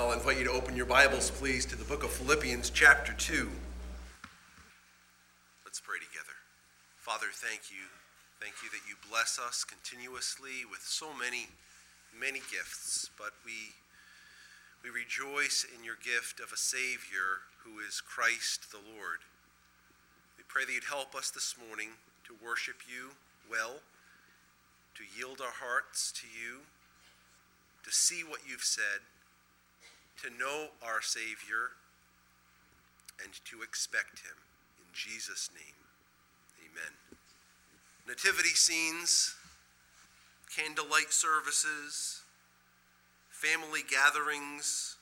I'll invite you to open your Bibles, please, to the book of Philippians, chapter 2. Let's pray together. Father, thank you. Thank you that you bless us continuously with so many, many gifts, but we, we rejoice in your gift of a Savior who is Christ the Lord. We pray that you'd help us this morning to worship you well, to yield our hearts to you, to see what you've said to know our Savior and to expect him. In Jesus' name, amen. Nativity scenes, candlelight services, family gatherings,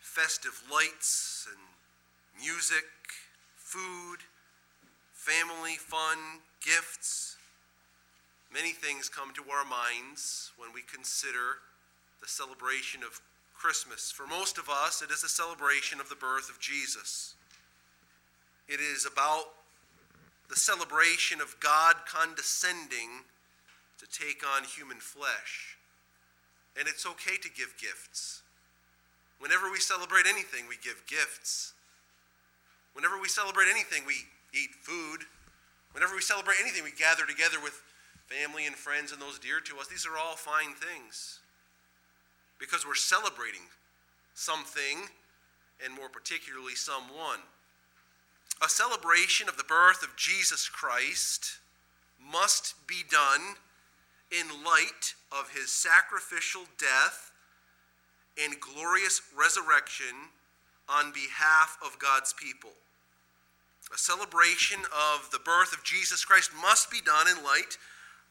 festive lights and music, food, family fun, gifts. Many things come to our minds when we consider the celebration of Christmas. For most of us, it is a celebration of the birth of Jesus. It is about the celebration of God condescending to take on human flesh. And it's okay to give gifts. Whenever we celebrate anything, we give gifts. Whenever we celebrate anything, we eat food. Whenever we celebrate anything, we gather together with family and friends and those dear to us. These are all fine things because we're celebrating something, and more particularly, someone. A celebration of the birth of Jesus Christ must be done in light of his sacrificial death and glorious resurrection on behalf of God's people. A celebration of the birth of Jesus Christ must be done in light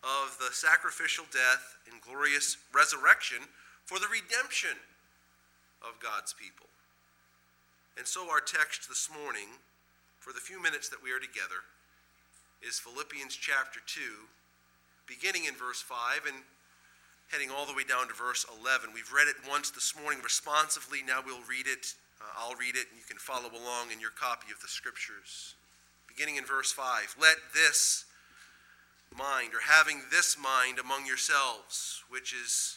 of the sacrificial death and glorious resurrection for the redemption of God's people. And so, our text this morning, for the few minutes that we are together, is Philippians chapter 2, beginning in verse 5 and heading all the way down to verse 11. We've read it once this morning responsively. Now we'll read it. Uh, I'll read it, and you can follow along in your copy of the scriptures. Beginning in verse 5 Let this mind, or having this mind among yourselves, which is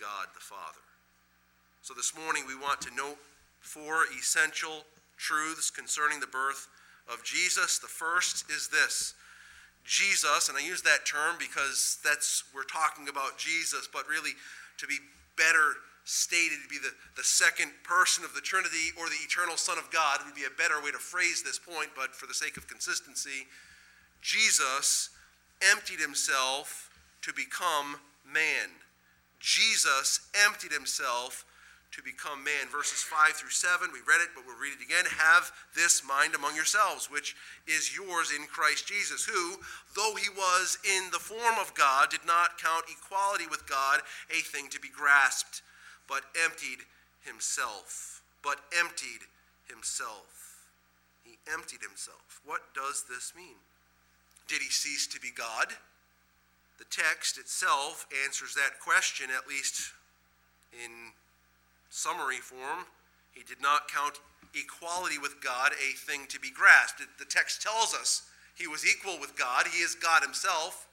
God the Father. So this morning we want to note four essential truths concerning the birth of Jesus. The first is this Jesus, and I use that term because that's we're talking about Jesus, but really to be better stated to be the, the second person of the Trinity or the eternal Son of God would be a better way to phrase this point, but for the sake of consistency, Jesus emptied himself to become man. Jesus emptied himself to become man. Verses 5 through 7, we read it, but we'll read it again. Have this mind among yourselves, which is yours in Christ Jesus, who, though he was in the form of God, did not count equality with God a thing to be grasped, but emptied himself. But emptied himself. He emptied himself. What does this mean? Did he cease to be God? The text itself answers that question, at least in summary form. He did not count equality with God a thing to be grasped. The text tells us he was equal with God, he is God himself.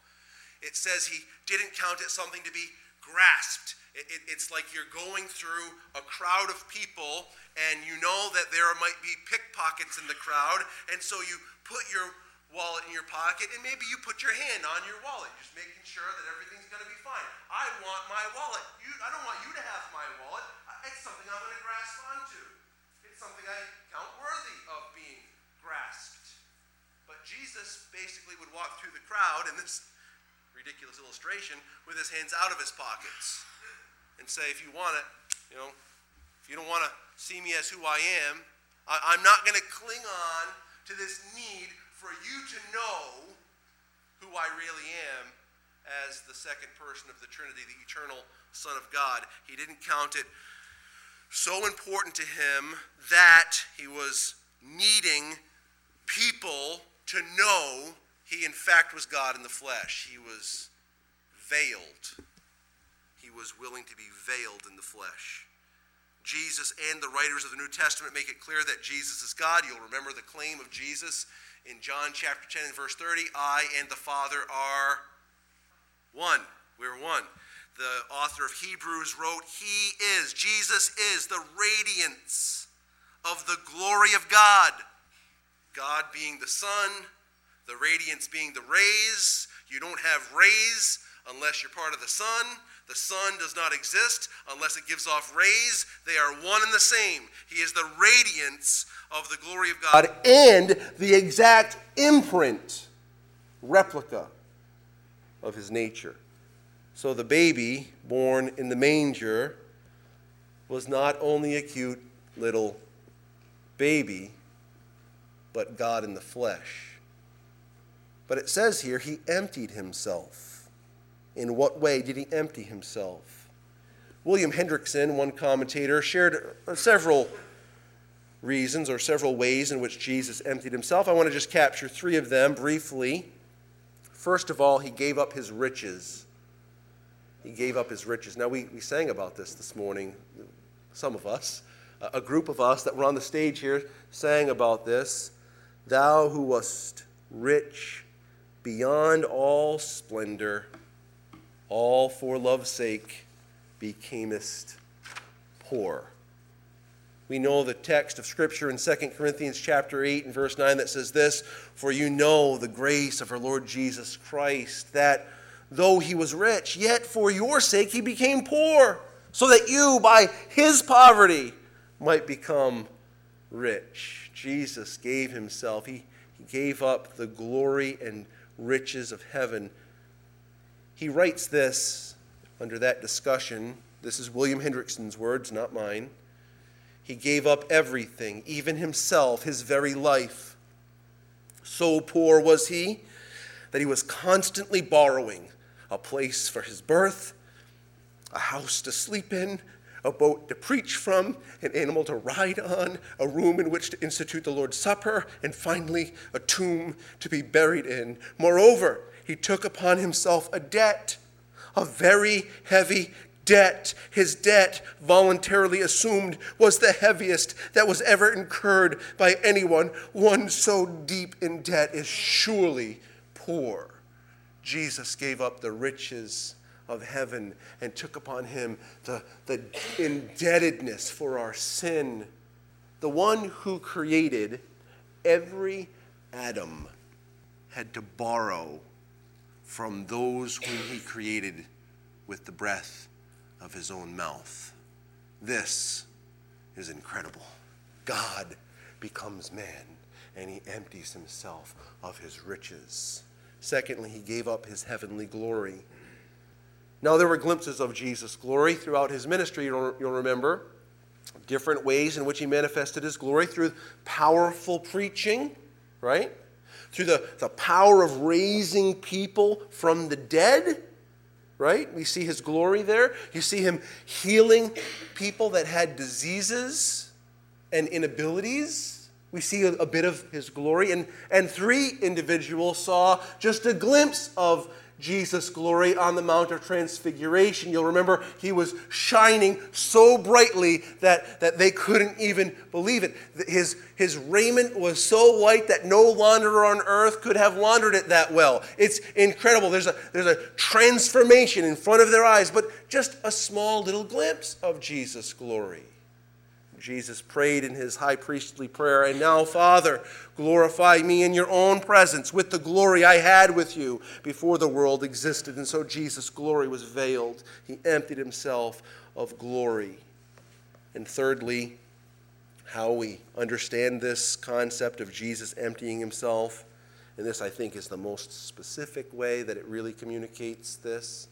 It says he didn't count it something to be grasped. It, it, it's like you're going through a crowd of people and you know that there might be pickpockets in the crowd, and so you put your wallet in your pocket, and maybe you put your hand on your wallet, just making sure that everything's going to be fine. I want my wallet. You, I don't want you to have my wallet. It's something I'm going to grasp onto. It's something I count worthy of being grasped. But Jesus basically would walk through the crowd in this ridiculous illustration with his hands out of his pockets and say, if you want it, you know, if you don't want to see me as who I am, I, I'm not going to cling on to this need for you to know who I really am as the second person of the Trinity, the eternal Son of God. He didn't count it so important to him that he was needing people to know he, in fact, was God in the flesh. He was veiled. He was willing to be veiled in the flesh. Jesus and the writers of the New Testament make it clear that Jesus is God. You'll remember the claim of Jesus in John chapter 10 and verse 30 I and the Father are one. We're one. The author of Hebrews wrote, He is, Jesus is the radiance of the glory of God. God being the sun, the radiance being the rays. You don't have rays unless you're part of the sun. The sun does not exist unless it gives off rays. They are one and the same. He is the radiance of the glory of God and the exact imprint, replica of his nature. So the baby born in the manger was not only a cute little baby, but God in the flesh. But it says here, he emptied himself. In what way did he empty himself? William Hendriksen, one commentator, shared uh, several reasons or several ways in which Jesus emptied himself. I want to just capture three of them briefly. First of all, he gave up his riches. He gave up his riches. Now, we, we sang about this this morning, some of us. A group of us that were on the stage here sang about this. Thou who wast rich beyond all splendor all for love's sake becamest poor. We know the text of Scripture in 2 Corinthians chapter 8 and verse 9 that says this For you know the grace of our Lord Jesus Christ, that though he was rich, yet for your sake he became poor, so that you, by his poverty, might become rich. Jesus gave himself, he, he gave up the glory and riches of heaven he writes this under that discussion. This is William Hendriksen's words, not mine. He gave up everything, even himself, his very life. So poor was he that he was constantly borrowing a place for his birth, a house to sleep in, a boat to preach from, an animal to ride on, a room in which to institute the Lord's Supper, and finally, a tomb to be buried in. Moreover, he took upon himself a debt, a very heavy debt. His debt, voluntarily assumed, was the heaviest that was ever incurred by anyone. One so deep in debt is surely poor. Jesus gave up the riches of heaven and took upon him the, the indebtedness for our sin. The one who created every atom had to borrow from those whom he created with the breath of his own mouth. This is incredible. God becomes man and he empties himself of his riches. Secondly, he gave up his heavenly glory. Now, there were glimpses of Jesus' glory throughout his ministry, you'll, remember. Different ways in which he manifested his glory through powerful preaching, right? Through the, the power of raising people from the dead, right? We see his glory there. You see him healing people that had diseases and inabilities. We see a, a bit of his glory. And, and three individuals saw just a glimpse of Jesus' glory on the Mount of Transfiguration. You'll remember he was shining so brightly that, that they couldn't even believe it. His, his raiment was so white that no launderer on earth could have laundered it that well. It's incredible. There's a, there's a transformation in front of their eyes, but just a small little glimpse of Jesus' glory. Jesus prayed in his high priestly prayer, And now, Father, glorify me in your own presence with the glory I had with you before the world existed. And so Jesus' glory was veiled. He emptied himself of glory. And thirdly, how we understand this concept of Jesus emptying himself and this I think is the most specific way that it really communicates this.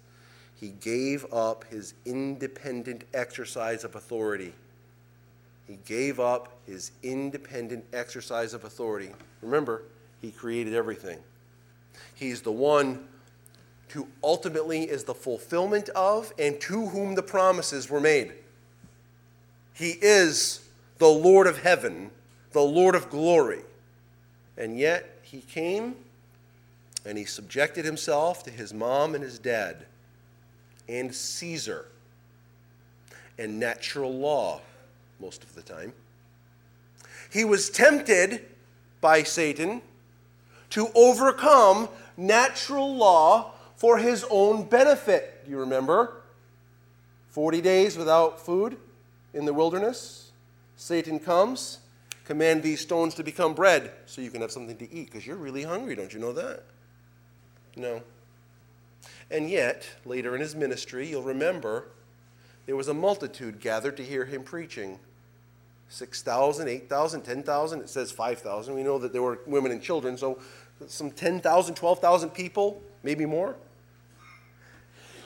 He gave up his independent exercise of authority. He gave up his independent exercise of authority. Remember, he created everything. He's the one who ultimately is the fulfillment of and to whom the promises were made. He is the Lord of heaven, the Lord of glory. And yet, he came and he subjected himself to his mom and his dad and Caesar and natural law most of the time. He was tempted by Satan to overcome natural law for his own benefit. Do you remember? 40 days without food in the wilderness. Satan comes, command these stones to become bread so you can have something to eat because you're really hungry. Don't you know that? No. And yet, later in his ministry, you'll remember there was a multitude gathered to hear him preaching. 6,000, 8,000, 10,000. It says 5,000. We know that there were women and children, so some 10,000, 12,000 people, maybe more.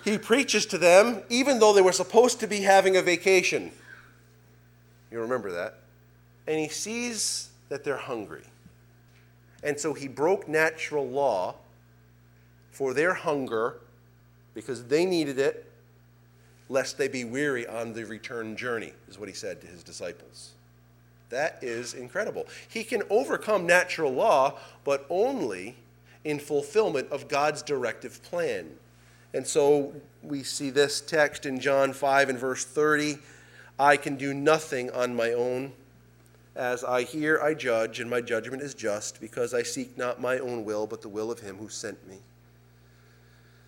He preaches to them even though they were supposed to be having a vacation. You remember that? And he sees that they're hungry. And so he broke natural law for their hunger because they needed it, lest they be weary on the return journey, is what he said to his disciples. That is incredible. He can overcome natural law, but only in fulfillment of God's directive plan. And so we see this text in John 5 and verse 30 I can do nothing on my own. As I hear, I judge, and my judgment is just, because I seek not my own will, but the will of him who sent me.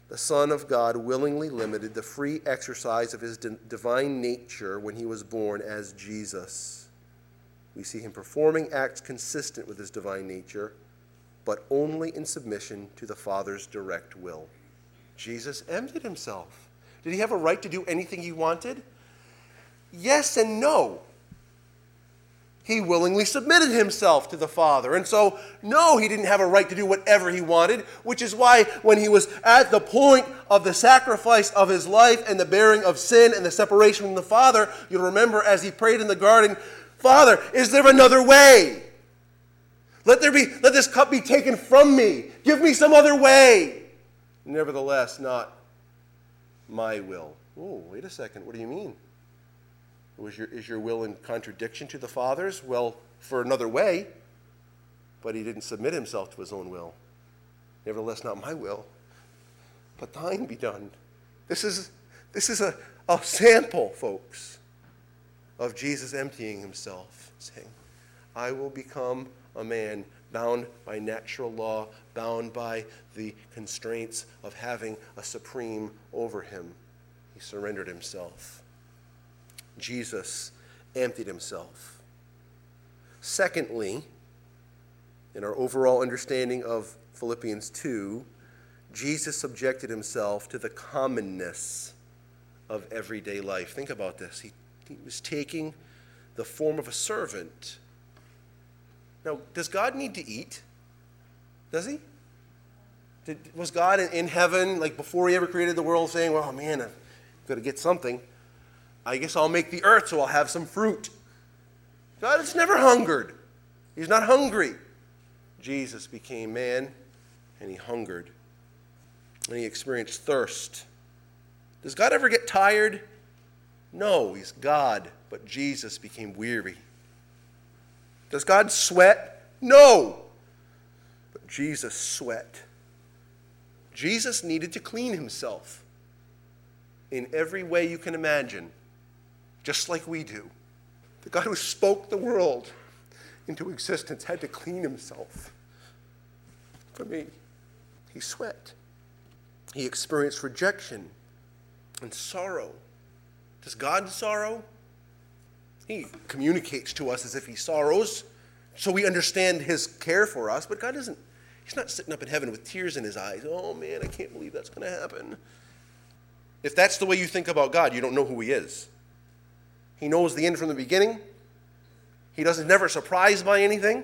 The Son of God willingly limited the free exercise of his divine nature when he was born as Jesus. We see him performing acts consistent with his divine nature, but only in submission to the Father's direct will. Jesus emptied himself. Did he have a right to do anything he wanted? Yes and no. He willingly submitted himself to the Father. And so, no, he didn't have a right to do whatever he wanted, which is why when he was at the point of the sacrifice of his life and the bearing of sin and the separation from the Father, you'll remember as he prayed in the garden, Father, is there another way? Let there be let this cup be taken from me. Give me some other way. Nevertheless, not my will. Oh, wait a second. What do you mean? Was your, is your will in contradiction to the Father's? Well, for another way, but he didn't submit himself to his own will. Nevertheless, not my will, but thine be done. This is, this is a, a sample, folks, of Jesus emptying himself, saying, I will become a man bound by natural law, bound by the constraints of having a supreme over him. He surrendered himself. Jesus emptied himself. Secondly, in our overall understanding of Philippians 2, Jesus subjected himself to the commonness of everyday life. Think about this. He, he was taking the form of a servant. Now, does God need to eat? Does he? Did, was God in, in heaven, like before he ever created the world, saying, well, man, I've got to get something? I guess I'll make the earth so I'll have some fruit. God has never hungered. He's not hungry. Jesus became man and he hungered and he experienced thirst. Does God ever get tired? No, he's God, but Jesus became weary. Does God sweat? No, but Jesus sweat. Jesus needed to clean himself in every way you can imagine just like we do. The God who spoke the world into existence had to clean himself. For me, he sweat. He experienced rejection and sorrow. Does God sorrow? He communicates to us as if he sorrows, so we understand his care for us, but God doesn't. He's not sitting up in heaven with tears in his eyes. Oh man, I can't believe that's going to happen. If that's the way you think about God, you don't know who he is. He knows the end from the beginning. He doesn't never surprised by anything.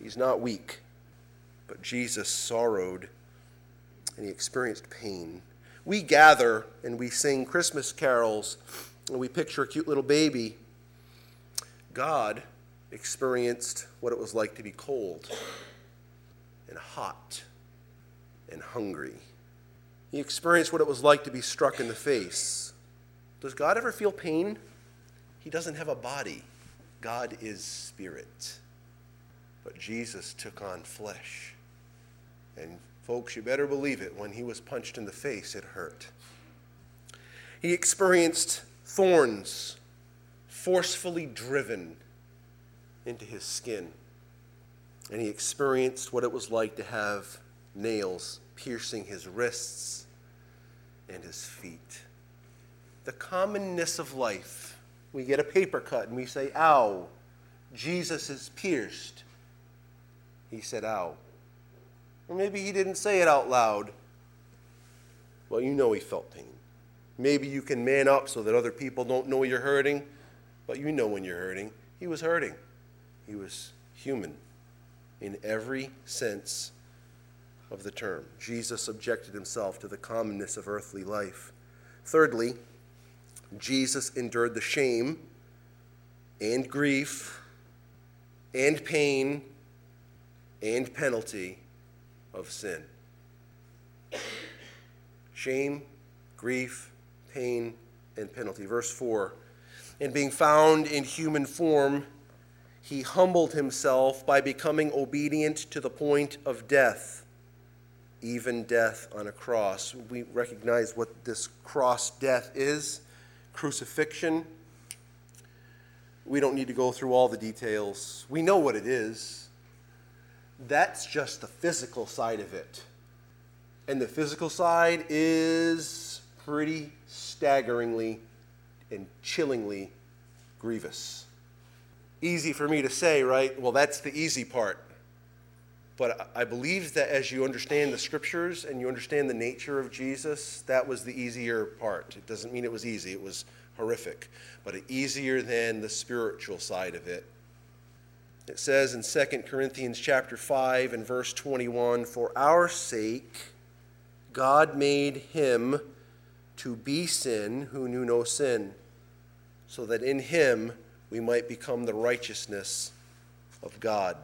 He's not weak. but Jesus sorrowed and he experienced pain. We gather and we sing Christmas carols and we picture a cute little baby. God experienced what it was like to be cold and hot and hungry. He experienced what it was like to be struck in the face. Does God ever feel pain? He doesn't have a body. God is spirit. But Jesus took on flesh. And folks, you better believe it, when he was punched in the face, it hurt. He experienced thorns forcefully driven into his skin. And he experienced what it was like to have nails piercing his wrists and his feet. The commonness of life. We get a paper cut and we say, Ow, Jesus is pierced. He said, Ow. Or maybe he didn't say it out loud. Well, you know he felt pain. Maybe you can man up so that other people don't know you're hurting, but you know when you're hurting. He was hurting. He was human in every sense of the term. Jesus subjected himself to the commonness of earthly life. Thirdly, Jesus endured the shame and grief and pain and penalty of sin. Shame, grief, pain, and penalty. Verse 4 And being found in human form, he humbled himself by becoming obedient to the point of death, even death on a cross. We recognize what this cross death is crucifixion. We don't need to go through all the details. We know what it is. That's just the physical side of it. And the physical side is pretty staggeringly and chillingly grievous easy for me to say, right? Well, that's the easy part. But I believe that as you understand the scriptures and you understand the nature of Jesus, that was the easier part. It doesn't mean it was easy, it was horrific, but easier than the spiritual side of it. It says in 2 Corinthians chapter 5 and verse 21, "For our sake God made him to be sin who knew no sin, so that in him we might become the righteousness of God.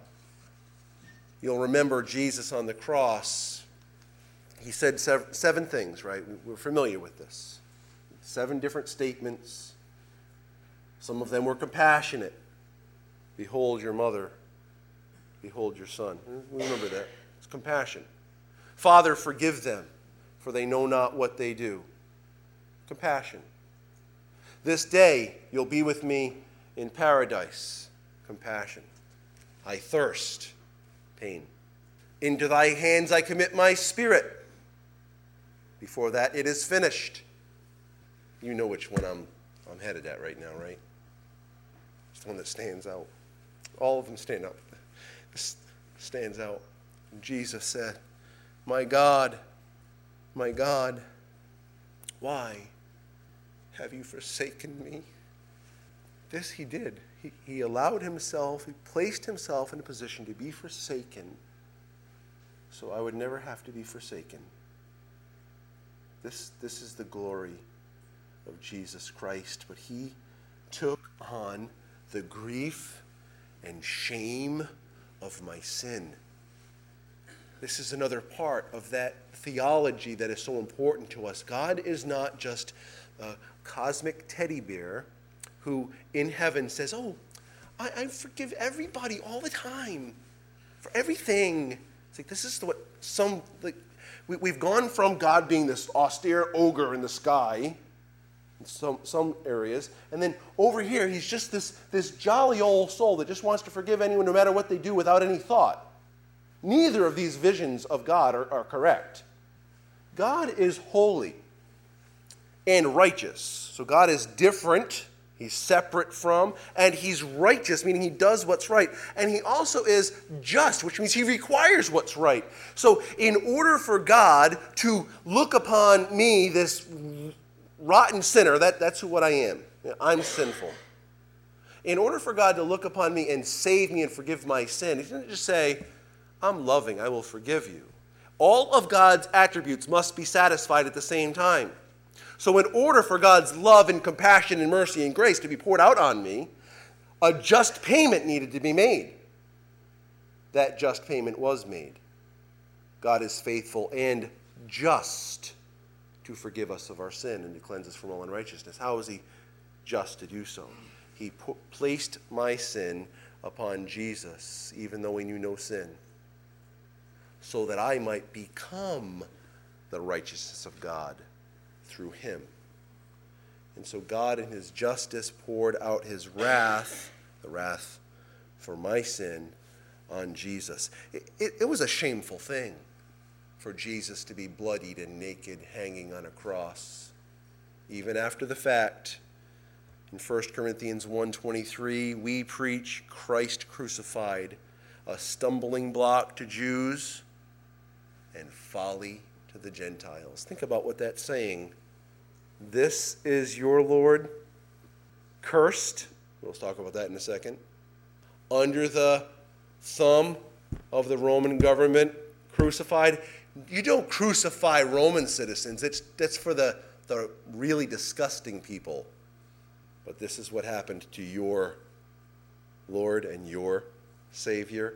You'll remember Jesus on the cross. He said seven things, right? We're familiar with this. Seven different statements. Some of them were compassionate. Behold your mother. Behold your son. Remember that. It's compassion. Father, forgive them, for they know not what they do. Compassion. This day you'll be with me in paradise, compassion. I thirst, pain. Into thy hands I commit my spirit. Before that, it is finished. You know which one I'm, I'm headed at right now, right? It's the one that stands out. All of them stand out. This stands out. Jesus said, My God, my God, why have you forsaken me? This he did. He, he allowed himself, he placed himself in a position to be forsaken so I would never have to be forsaken. This, this is the glory of Jesus Christ. But he took on the grief and shame of my sin. This is another part of that theology that is so important to us. God is not just a cosmic teddy bear who in heaven says, Oh, I, I forgive everybody all the time for everything. It's like this is what some, like, we, we've gone from God being this austere ogre in the sky in some, some areas, and then over here, he's just this, this jolly old soul that just wants to forgive anyone no matter what they do without any thought. Neither of these visions of God are, are correct. God is holy and righteous. So God is different He's separate from, and he's righteous, meaning he does what's right. And he also is just, which means he requires what's right. So, in order for God to look upon me, this rotten sinner, that, that's what I am. I'm sinful. In order for God to look upon me and save me and forgive my sin, he doesn't just say, I'm loving, I will forgive you. All of God's attributes must be satisfied at the same time. So, in order for God's love and compassion and mercy and grace to be poured out on me, a just payment needed to be made. That just payment was made. God is faithful and just to forgive us of our sin and to cleanse us from all unrighteousness. How is He just to do so? He placed my sin upon Jesus, even though He knew no sin, so that I might become the righteousness of God through Him. And so God, in His justice, poured out His wrath, the wrath for my sin, on Jesus. It, it, it was a shameful thing for Jesus to be bloodied and naked hanging on a cross. Even after the fact, in 1 Corinthians 1:23, we preach Christ crucified, a stumbling block to Jews and folly to the Gentiles. Think about what that's saying. This is your Lord, cursed. We'll talk about that in a second. Under the thumb of the Roman government, crucified you don't crucify Roman citizens. It's, that's for the, the really disgusting people. But this is what happened to your Lord and your Savior.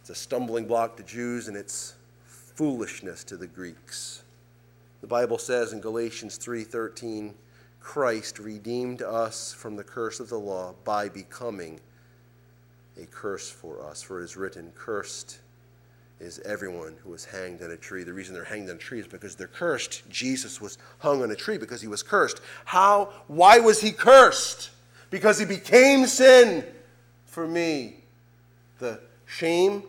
It's a stumbling block to Jews and it's foolishness to the Greeks. The Bible says in Galatians 3:13, Christ redeemed us from the curse of the law by becoming a curse for us. For it is written, Cursed is everyone who was hanged on a tree. The reason they're hanged on a tree is because they're cursed. Jesus was hung on a tree because he was cursed. How? Why was he cursed? Because he became sin for me. The shame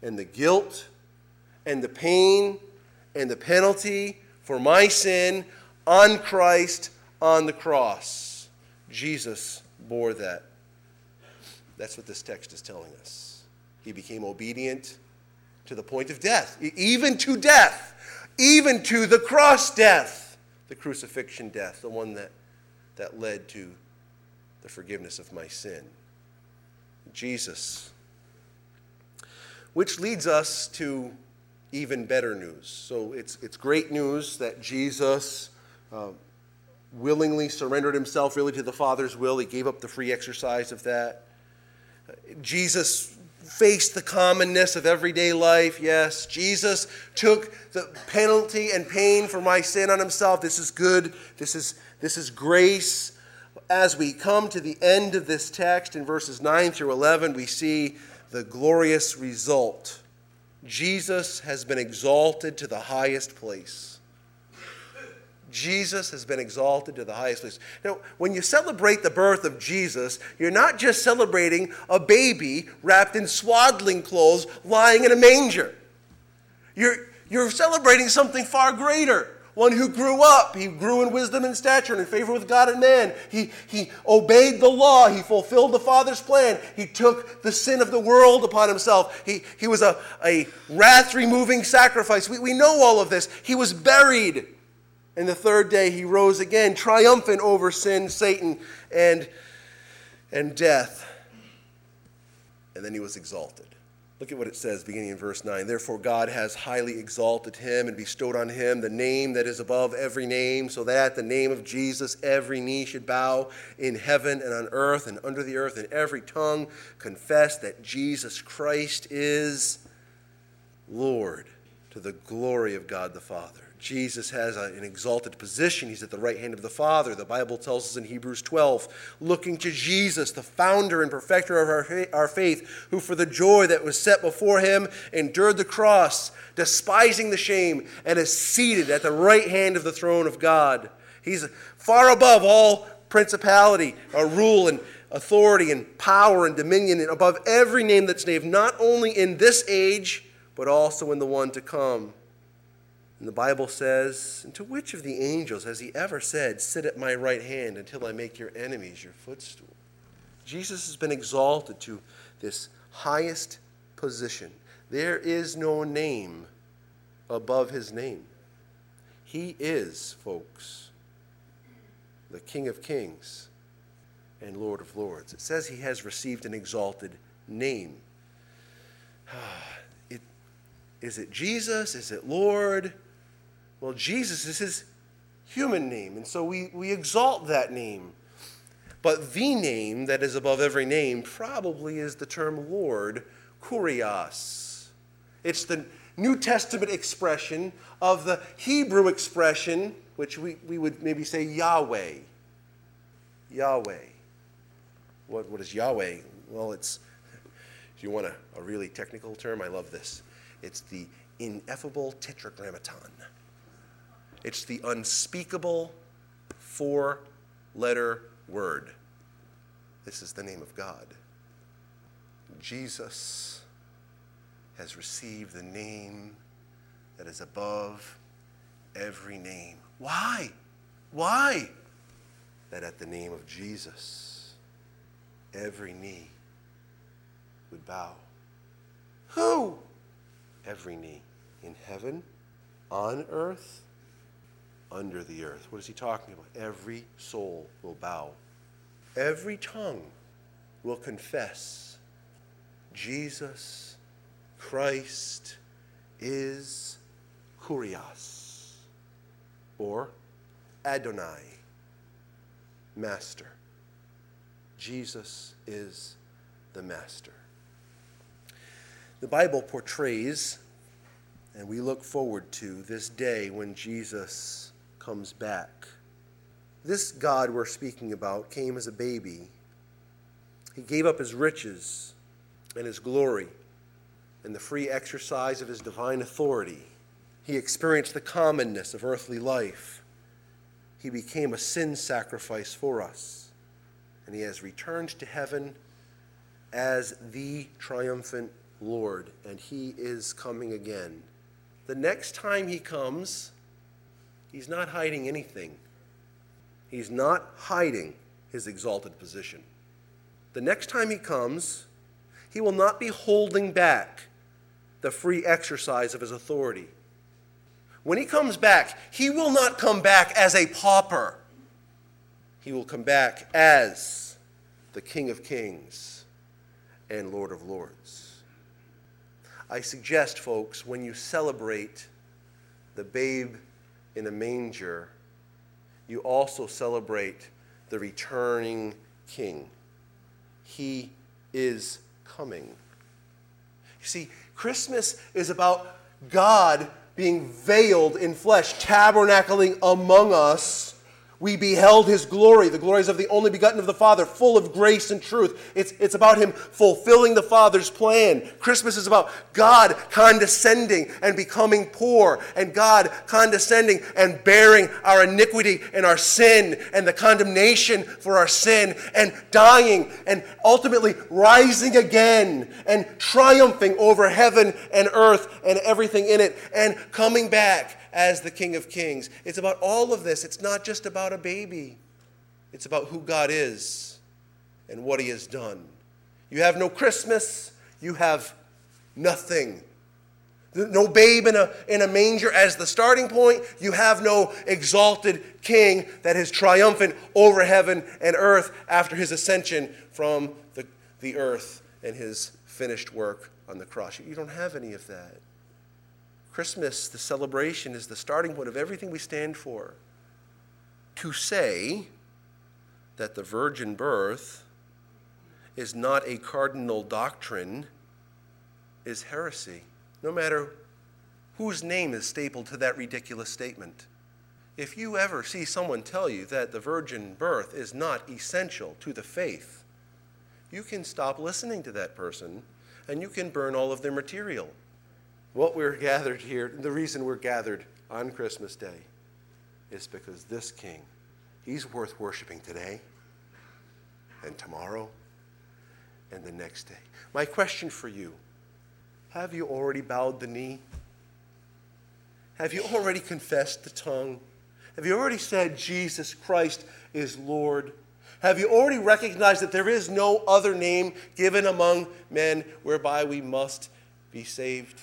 and the guilt and the pain and the penalty for my sin on Christ on the cross. Jesus bore that. That's what this text is telling us. He became obedient to the point of death, even to death, even to the cross death, the crucifixion death, the one that, that led to the forgiveness of my sin. Jesus. Which leads us to even better news. So it's, it's great news that Jesus uh, willingly surrendered himself really to the Father's will. He gave up the free exercise of that. Jesus faced the commonness of everyday life. Yes, Jesus took the penalty and pain for my sin on himself. This is good. This is, this is grace. As we come to the end of this text in verses 9 through 11, we see the glorious result. Jesus has been exalted to the highest place. Jesus has been exalted to the highest place. Now, when you celebrate the birth of Jesus, you're not just celebrating a baby wrapped in swaddling clothes lying in a manger. You're, you're celebrating something far greater. One who grew up. He grew in wisdom and stature and in favor with God and man. He, he obeyed the law. He fulfilled the Father's plan. He took the sin of the world upon himself. He, he was a, a wrath removing sacrifice. We, we know all of this. He was buried. And the third day he rose again, triumphant over sin, Satan, and, and death. And then he was exalted. Look at what it says beginning in verse 9. Therefore, God has highly exalted him and bestowed on him the name that is above every name, so that the name of Jesus every knee should bow in heaven and on earth and under the earth, and every tongue confess that Jesus Christ is Lord to the glory of God the Father. Jesus has a, an exalted position. He's at the right hand of the Father. The Bible tells us in Hebrews 12, looking to Jesus, the founder and perfecter of our, our faith, who for the joy that was set before him endured the cross, despising the shame, and is seated at the right hand of the throne of God. He's far above all principality, uh, rule, and authority, and power, and dominion, and above every name that's named, not only in this age, but also in the one to come. And the Bible says, And to which of the angels has he ever said, Sit at my right hand until I make your enemies your footstool? Jesus has been exalted to this highest position. There is no name above his name. He is, folks, the King of kings and Lord of lords. It says he has received an exalted name. it, is it Jesus? Is it Lord? Well, Jesus is his human name, and so we, we exalt that name. But the name that is above every name probably is the term Lord, Kurios. It's the New Testament expression of the Hebrew expression, which we, we would maybe say Yahweh. Yahweh. What, what is Yahweh? Well, it's, if you want a, a really technical term, I love this. It's the ineffable tetragrammaton. It's the unspeakable four letter word. This is the name of God. Jesus has received the name that is above every name. Why? Why? That at the name of Jesus, every knee would bow. Who? Every knee in heaven, on earth, under the earth. What is he talking about? Every soul will bow. Every tongue will confess Jesus Christ is Kurios or Adonai, Master. Jesus is the Master. The Bible portrays, and we look forward to, this day when Jesus comes back. This God we're speaking about came as a baby. He gave up his riches and his glory and the free exercise of his divine authority. He experienced the commonness of earthly life. He became a sin sacrifice for us. And he has returned to heaven as the triumphant Lord. And he is coming again. The next time he comes, He's not hiding anything. He's not hiding his exalted position. The next time he comes, he will not be holding back the free exercise of his authority. When he comes back, he will not come back as a pauper. He will come back as the King of Kings and Lord of Lords. I suggest, folks, when you celebrate the babe in a manger, you also celebrate the returning king. He is coming. You see, Christmas is about God being veiled in flesh, tabernacling among us we beheld his glory, the glories of the only begotten of the Father, full of grace and truth. It's, it's about him fulfilling the Father's plan. Christmas is about God condescending and becoming poor, and God condescending and bearing our iniquity and our sin and the condemnation for our sin, and dying and ultimately rising again and triumphing over heaven and earth and everything in it, and coming back as the King of Kings. It's about all of this. It's not just about a baby, it's about who God is and what He has done. You have no Christmas, you have nothing. No babe in a, in a manger as the starting point. You have no exalted king that is triumphant over heaven and earth after his ascension from the, the earth and his finished work on the cross. You don't have any of that. Christmas, the celebration, is the starting point of everything we stand for. To say that the virgin birth is not a cardinal doctrine is heresy, no matter whose name is stapled to that ridiculous statement. If you ever see someone tell you that the virgin birth is not essential to the faith, you can stop listening to that person and you can burn all of their material what we're gathered here, the reason we're gathered on Christmas Day is because this King, he's worth worshiping today and tomorrow and the next day. My question for you have you already bowed the knee? Have you already confessed the tongue? Have you already said Jesus Christ is Lord? Have you already recognized that there is no other name given among men whereby we must be saved?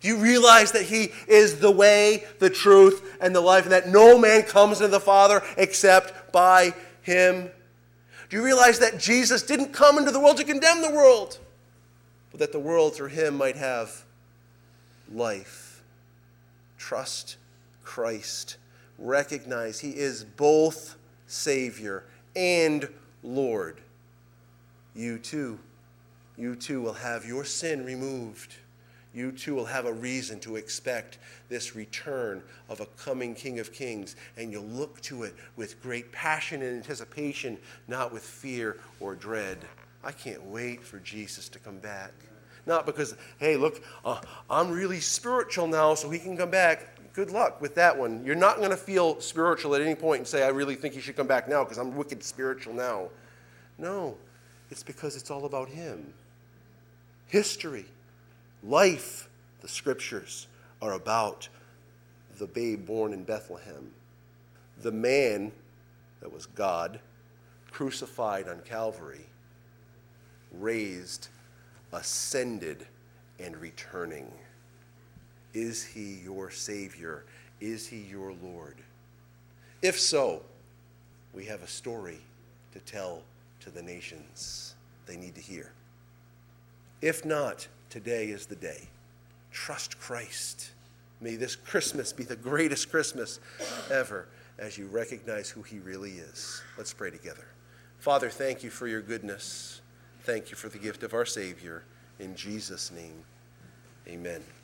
Do you realize that He is the way, the truth, and the life, and that no man comes to the Father except by Him? Do you realize that Jesus didn't come into the world to condemn the world? but that the world through him might have life. Trust Christ. Recognize he is both Savior and Lord. You too, you too will have your sin removed you too will have a reason to expect this return of a coming King of Kings, and you'll look to it with great passion and anticipation, not with fear or dread. I can't wait for Jesus to come back. Not because, hey, look, uh, I'm really spiritual now, so he can come back. Good luck with that one. You're not going to feel spiritual at any point and say, I really think he should come back now because I'm wicked spiritual now. No, it's because it's all about him. History Life, the scriptures, are about the babe born in Bethlehem. The man that was God, crucified on Calvary, raised, ascended, and returning. Is he your Savior? Is he your Lord? If so, we have a story to tell to the nations they need to hear. If not, today is the day. Trust Christ. May this Christmas be the greatest Christmas ever as you recognize who He really is. Let's pray together. Father, thank you for your goodness. Thank you for the gift of our Savior. In Jesus' name, amen.